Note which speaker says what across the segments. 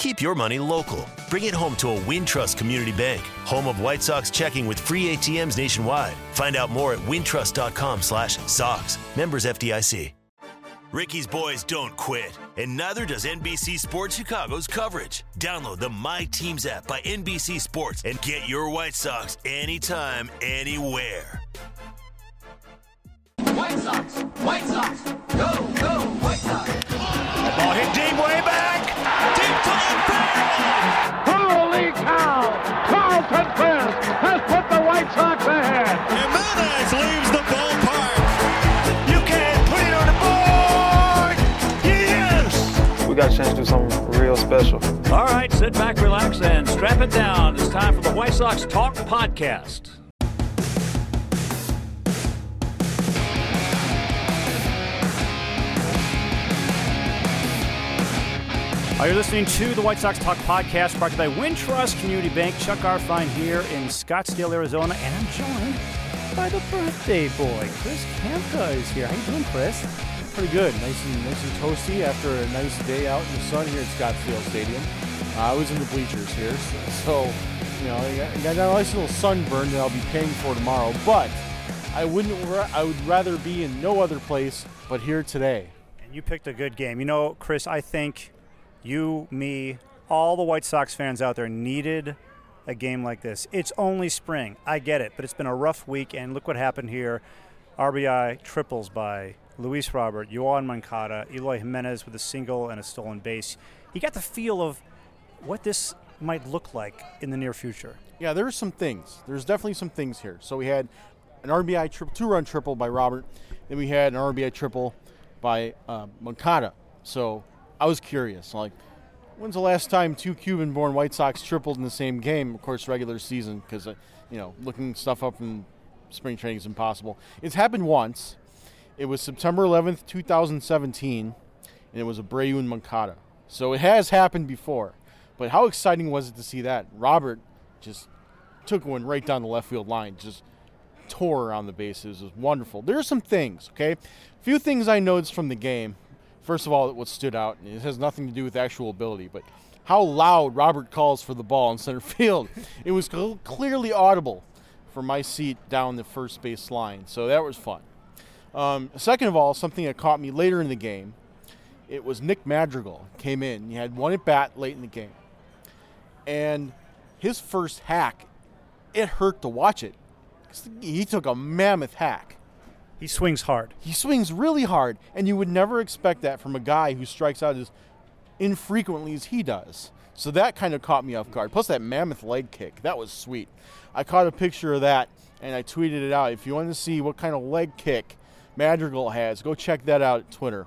Speaker 1: Keep your money local. Bring it home to a Wintrust Community Bank, home of White Sox checking with free ATMs nationwide. Find out more at wintrust.com slash sox. Members FDIC. Ricky's boys don't quit, and neither does NBC Sports Chicago's coverage. Download the My Teams app by NBC Sports and get your White Sox anytime, anywhere.
Speaker 2: White Sox, White Sox,
Speaker 3: got a chance to do something real special.
Speaker 4: All right, sit back, relax, and strap it down. It's time for the White Sox Talk Podcast. Are you listening to the White Sox Talk Podcast brought to you by Wintrust Community Bank? Chuck Garfien here in Scottsdale, Arizona, and I'm joined by the birthday boy, Chris Kamka is here. How you doing, Chris?
Speaker 5: Pretty good. Nice and nice and toasty after a nice day out in the sun here at Scottsdale Stadium. Uh, I was in the bleachers here, so, so, you know, I got, I got a nice little sunburn that I'll be paying for tomorrow. But I wouldn't. I would rather be in no other place but here today.
Speaker 4: And you picked a good game. You know, Chris, I think you, me, all the White Sox fans out there needed a game like this. It's only spring. I get it, but it's been a rough week, and look what happened here. RBI triples by Luis Robert, Yoan Moncada, Eloy Jimenez with a single and a stolen base. You got the feel of what this might look like in the near future.
Speaker 5: Yeah, there's some things. There's definitely some things here. So we had an RBI triple, two-run triple by Robert. Then we had an RBI triple by uh, Moncada. So I was curious, like, when's the last time two Cuban-born White Sox tripled in the same game? Of course, regular season, because uh, you know, looking stuff up in spring training is impossible. It's happened once. It was September 11th, 2017, and it was Abreu and Moncada. So it has happened before. But how exciting was it to see that? Robert just took one right down the left field line, just tore around the bases. It was wonderful. There are some things, okay? A few things I noticed from the game. First of all, what stood out, and it has nothing to do with actual ability, but how loud Robert calls for the ball in center field. It was clearly audible from my seat down the first base line, so that was fun. Um, second of all, something that caught me later in the game, it was Nick Madrigal came in. He had one at bat late in the game, and his first hack, it hurt to watch it. He took a mammoth hack.
Speaker 4: He swings hard.
Speaker 5: He swings really hard, and you would never expect that from a guy who strikes out as infrequently as he does. So that kind of caught me off guard. Plus that mammoth leg kick, that was sweet. I caught a picture of that and I tweeted it out. If you want to see what kind of leg kick Madrigal has, go check that out at Twitter.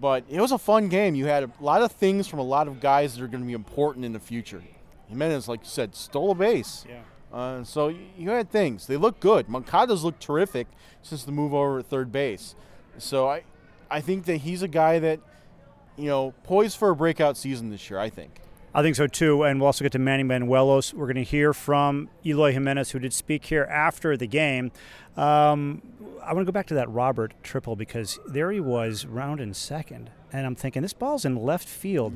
Speaker 5: But it was a fun game. You had a lot of things from a lot of guys that are going to be important in the future. Jimenez, like you said, stole a base.
Speaker 4: Yeah.
Speaker 5: Uh, so you had things. They look good. Moncada's looked terrific since the move over at third base. So I, I think that he's a guy that, you know, poised for a breakout season this year. I think.
Speaker 4: I think so too, and we'll also get to Manny Banuelos. We're going to hear from Eloy Jimenez, who did speak here after the game. Um, I want to go back to that Robert triple because there he was, round in second, and I'm thinking this ball's in left field.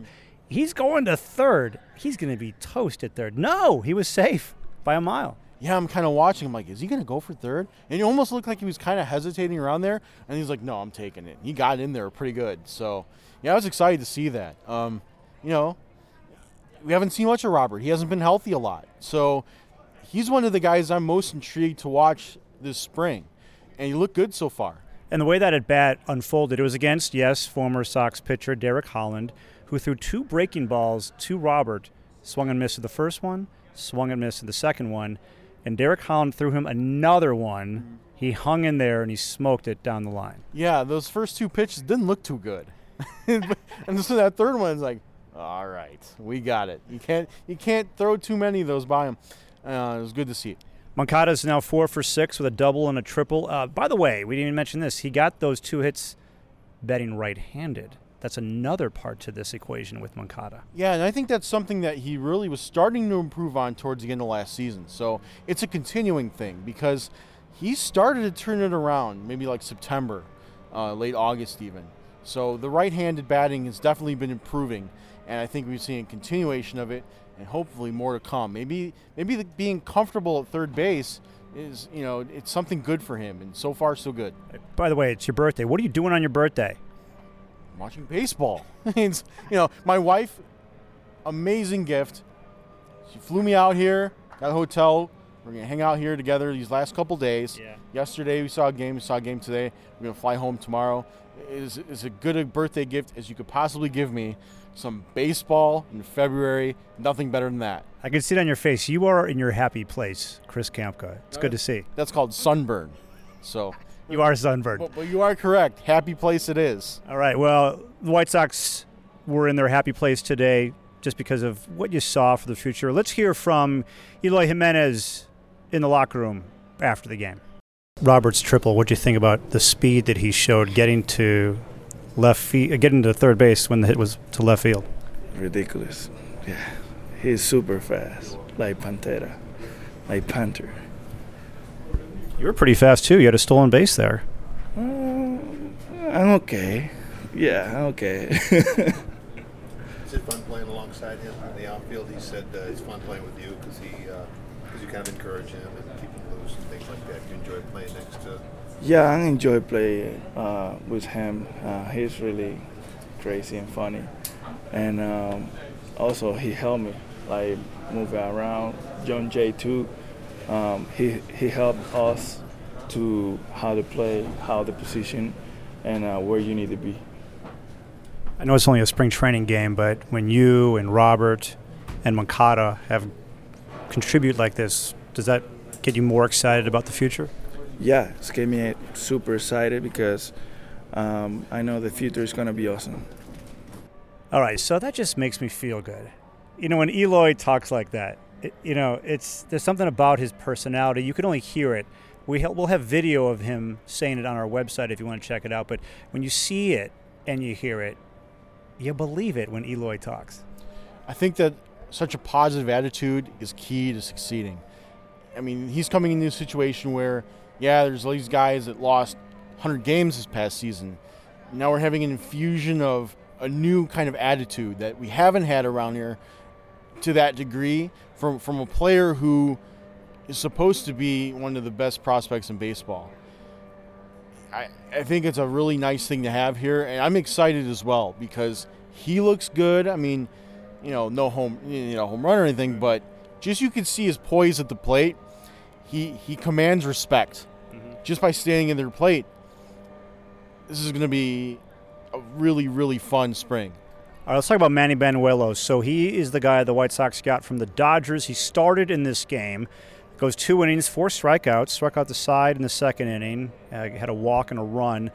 Speaker 4: He's going to third. He's going to be toast at third. No, he was safe by a mile.
Speaker 5: Yeah, I'm kind of watching. I'm like, is he going to go for third? And it almost looked like he was kind of hesitating around there. And he's like, no, I'm taking it. He got in there pretty good. So, yeah, I was excited to see that. Um, you know, we haven't seen much of Robert. He hasn't been healthy a lot. So, he's one of the guys I'm most intrigued to watch this spring. And he looked good so far.
Speaker 4: And the way that at bat unfolded, it was against, yes, former Sox pitcher Derek Holland, who threw two breaking balls to Robert, swung and missed the first one, swung and missed the second one, and Derek Holland threw him another one. He hung in there and he smoked it down the line.
Speaker 5: Yeah, those first two pitches didn't look too good. and so that third one's like, All right, we got it. You can't you can't throw too many of those by him. Uh, it was good to see.
Speaker 4: Moncada is now four for six with a double and a triple. Uh, by the way, we didn't even mention this. He got those two hits betting right-handed. That's another part to this equation with Moncada.
Speaker 5: Yeah, and I think that's something that he really was starting to improve on towards the end of last season. So it's a continuing thing because he started to turn it around maybe like September, uh, late August even. So the right-handed batting has definitely been improving, and I think we've seen a continuation of it, and hopefully more to come. Maybe maybe the, being comfortable at third base is you know it's something good for him, and so far so good.
Speaker 4: By the way, it's your birthday. What are you doing on your birthday?
Speaker 5: I'm watching baseball. it's, you know, my wife, amazing gift. She flew me out here, got a hotel. We're gonna hang out here together these last couple days.
Speaker 4: Yeah.
Speaker 5: Yesterday we saw a game. We saw a game today. We're gonna fly home tomorrow. It is is a good a birthday gift as you could possibly give me. Some baseball in February. Nothing better than that.
Speaker 4: I can see it on your face. You are in your happy place, Chris Kamka. It's good to see.
Speaker 5: That's called sunburn. So,
Speaker 4: You are sunburned.
Speaker 5: but, but you are correct. Happy place it is.
Speaker 4: All right. Well, the White Sox were in their happy place today just because of what you saw for the future. Let's hear from Eloy Jimenez in the locker room after the game. Robert's triple. What do you think about the speed that he showed getting to left field, uh, getting to third base when the hit was to left field?
Speaker 6: ridiculous. Yeah, he's super fast, like Pantera, like Panther.
Speaker 4: You were pretty fast too. You had a stolen base there.
Speaker 6: Uh, I'm okay. Yeah, I'm okay.
Speaker 7: Is it fun playing alongside him in the outfield? He said uh, it's fun playing with you because he, because you kind of encourage him and keep him loose and things like that. You enjoy playing next to.
Speaker 6: Yeah, I enjoy playing uh, with him. Uh, he's really crazy and funny, and um, also he helped me like moving around. Jon Jay too. Um, he he helped us to how to play, how to position, and uh, where you need to be.
Speaker 4: I know it's only a spring training game, but when you and Robert and Moncada have contribute like this, does that get you more excited about the future?
Speaker 6: Yeah, it's getting me super excited because um, I know the future is going to be awesome.
Speaker 4: All right, so that just makes me feel good. You know, when Eloy talks like that, it, you know, it's there's something about his personality. You can only hear it. We ha- we'll have video of him saying it on our website if you want to check it out. But when you see it and you hear it, you believe it when Eloy talks.
Speaker 5: I think that such a positive attitude is key to succeeding. I mean, he's coming into a situation where, yeah, there's all these guys that lost 100 games this past season. Now we're having an infusion of a new kind of attitude that we haven't had around here to that degree from, from a player who is supposed to be one of the best prospects in baseball. I, I think it's a really nice thing to have here, and I'm excited as well because he looks good. I mean, you know, no home, you know, home run or anything, but just you can see his poise at the plate. He he commands respect just by standing in their plate. This is going to be a really really fun spring.
Speaker 4: All right, let's talk about Manny Banuelos. So he is the guy the White Sox got from the Dodgers. He started in this game, goes two innings, four strikeouts, struck out the side in the second inning, uh, had a walk and a run.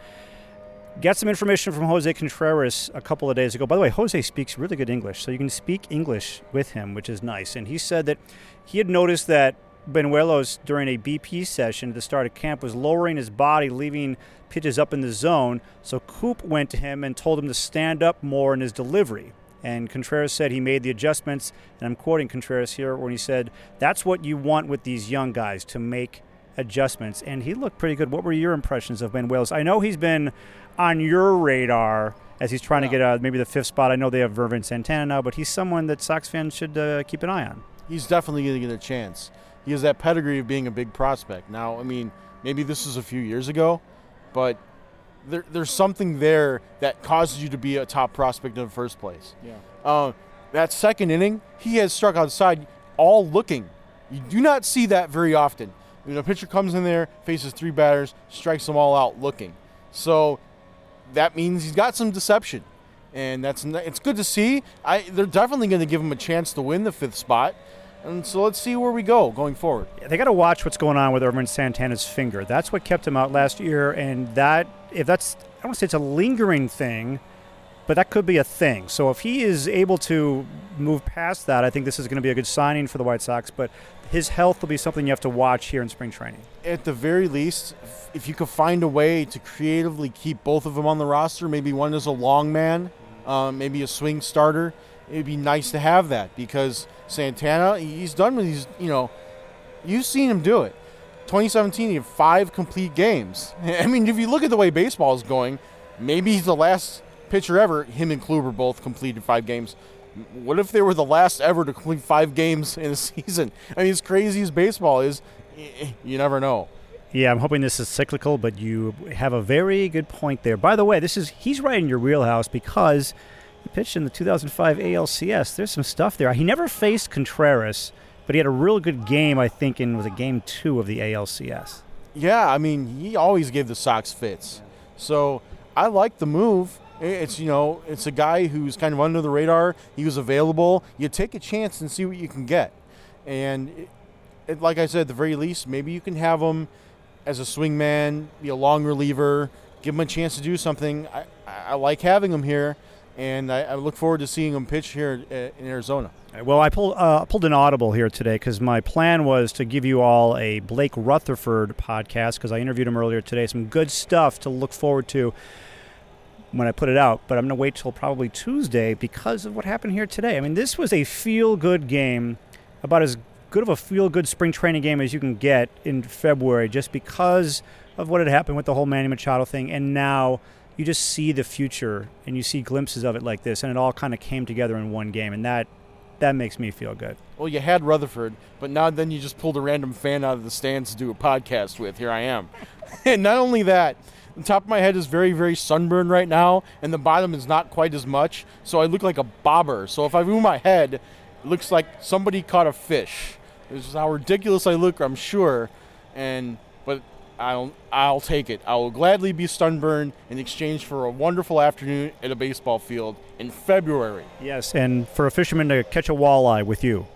Speaker 4: Got some information from Jose Contreras a couple of days ago. By the way, Jose speaks really good English, so you can speak English with him, which is nice. And he said that he had noticed that Banuelos, during a BP session at the start of camp, was lowering his body, leaving pitches up in the zone. So Coop went to him and told him to stand up more in his delivery. And Contreras said he made the adjustments, and I'm quoting Contreras here when he said, That's what you want with these young guys to make adjustments. And he looked pretty good. What were your impressions of Banuelos? I know he's been on your radar as he's trying to get uh, maybe the fifth spot. I know they have Ervin Santana now, but he's someone that Sox fans should uh, keep an eye on.
Speaker 5: He's definitely going to get a chance. He has that pedigree of being a big prospect. Now, I mean, maybe this was a few years ago, but there, there's something there that causes you to be a top prospect in the first place.
Speaker 6: Yeah.
Speaker 5: Uh, that second inning, he has struck outside, all looking. You do not see that very often. You know, a pitcher comes in there, faces three batters, strikes them all out looking. So that means he's got some deception, and that's it's good to see. I they're definitely going to give him a chance to win the fifth spot, and so let's see where we go going forward.
Speaker 4: They got to watch what's going on with Ervin Santana's finger. That's what kept him out last year, and that if that's I don't want to say it's a lingering thing, but that could be a thing. So if he is able to move past that, I think this is going to be a good signing for the White Sox. But his health will be something you have to watch here in spring training.
Speaker 5: At the very least, if you could find a way to creatively keep both of them on the roster, maybe one is a long man, um, maybe a swing starter, it'd be nice to have that because Santana, he's done with these, you know, you've seen him do it. 2017, he had five complete games. I mean, if you look at the way baseball is going, maybe he's the last pitcher ever. Him and Kluber both completed five games. What if they were the last ever to complete five games in a season? I mean, as crazy as baseball is, eh, eh, you never know.
Speaker 4: Yeah, I'm hoping this is cyclical, but you have a very good point there. By the way, this is he's right in your wheelhouse because he pitched in the 2005 ALCS. There's some stuff there. He never faced Contreras, but he had a real good game, I think, in was a game two of the ALCS.
Speaker 5: Yeah, I mean, he always gave the Sox fits. So I like the move. It's you know, it's a guy who's kind of under the radar. He was available. You take a chance and see what you can get. And it, it, like I said, at the very least, maybe you can have him as a swingman, be a long reliever, give him a chance to do something. I, I like having him here, and I, I look forward to seeing him pitch here in Arizona.
Speaker 4: Well, I pulled uh, pulled an audible here today because my plan was to give you all a Blake Rutherford podcast because I interviewed him earlier today. Some good stuff to look forward to when I put it out, but I'm going to wait till probably Tuesday because of what happened here today. I mean, this was a feel good game, about as good of a feel good spring training game as you can get in February, just because of what had happened with the whole Manny Machado thing. And now you just see the future and you see glimpses of it like this, and it all kind of came together in one game, and that that makes me feel good.
Speaker 5: Well, you had Rutherford, but now then you just pulled a random fan out of the stands to do a podcast with. Here I am. and not only that, the top of my head is very, very sunburned right now, and the bottom is not quite as much. So I look like a bobber. So if I move my head, it looks like somebody caught a fish. This is how ridiculous I look, I'm sure. And but I'll I'll take it. I will gladly be sunburned in exchange for a wonderful afternoon at a baseball field in February.
Speaker 4: Yes, and for a fisherman to catch a walleye with you.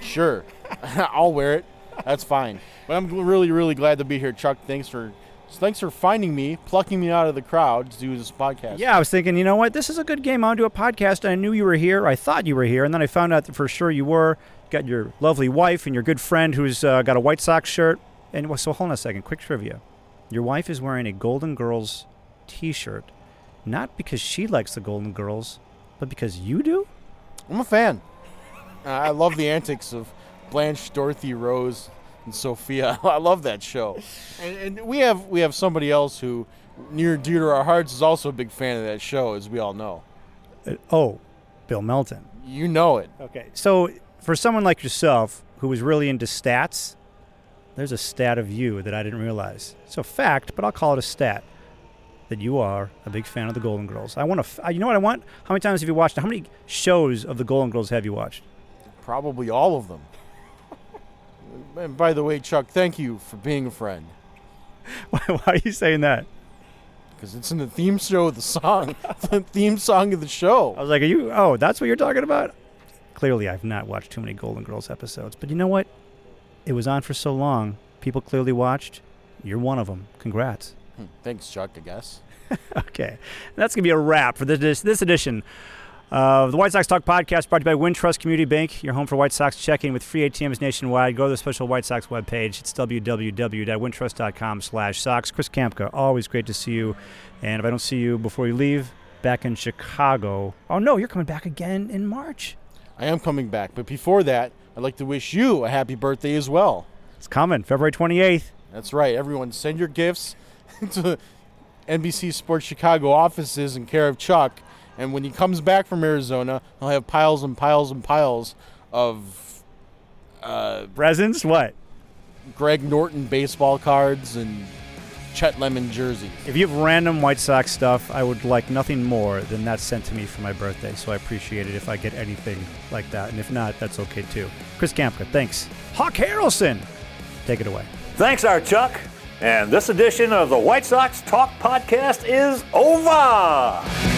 Speaker 5: Sure, I'll wear it. That's fine. But I'm really, really glad to be here, Chuck. Thanks for thanks for finding me, plucking me out of the crowd to do this podcast.
Speaker 4: Yeah, I was thinking, you know what, this is a good game. I'll do a podcast. I knew you were here. I thought you were here, and then I found out that for sure you were. Got your lovely wife and your good friend who's uh, got a White Sox shirt. And so hold on a second. Quick trivia: Your wife is wearing a Golden Girls T-shirt, not because she likes the Golden Girls, but because you do.
Speaker 5: I'm a fan. Uh, I love the antics of Blanche, Dorothy, Rose, and Sophia. I love that show. And, and, we have we have somebody else who, near and dear to our hearts, is also a big fan of that show, as we all know.
Speaker 4: Uh, oh, Bill Melton.
Speaker 5: You know it.
Speaker 4: Okay. So for someone like yourself who was really into stats, there's a stat of you that I didn't realize. It's a fact, but I'll call it a stat. That you are a big fan of the Golden Girls. I want to. F- you know what I want? How many times have you watched? How many shows of the Golden Girls have you watched?
Speaker 5: Probably all of them. and by the way, Chuck, thank you for being a friend.
Speaker 4: Why, why are you saying that?
Speaker 5: Because it's in the theme show of the song, the theme song of the show.
Speaker 4: I was like, "Are you? Oh, that's what you're talking about." Clearly, I've not watched too many Golden Girls episodes, but you know what? It was on for so long. People clearly watched. You're one of them. Congrats.
Speaker 5: Hmm, thanks, Chuck. I guess.
Speaker 4: okay, that's gonna be a wrap for this this edition of the White Sox Talk podcast, brought to you by Wintrust Community Bank, your home for White Sox checking with free ATMs nationwide. Go to the special White Sox webpage. It's www.wintrust.com/sox. Chris Kamka, always great to see you. And if I don't see you before you leave, back in Chicago. Oh no, you're coming back again in March.
Speaker 5: I am coming back, but before that, I'd like to wish you a happy birthday as well.
Speaker 4: It's coming, February 28th.
Speaker 5: That's right. Everyone, send your gifts to NBC Sports Chicago offices in care of Chuck. And when he comes back from Arizona, he'll have piles and piles and piles of uh,
Speaker 4: presents. What?
Speaker 5: Greg Norton baseball cards and Chet Lemon jersey.
Speaker 4: If you have random White Sox stuff, I would like nothing more than that sent to me for my birthday. So I appreciate it if I get anything like that. And if not, that's okay too. Chris Kamka, thanks. Hawk Harrelson, take it away.
Speaker 8: Thanks, our Chuck. And this edition of the White Sox Talk Podcast is over.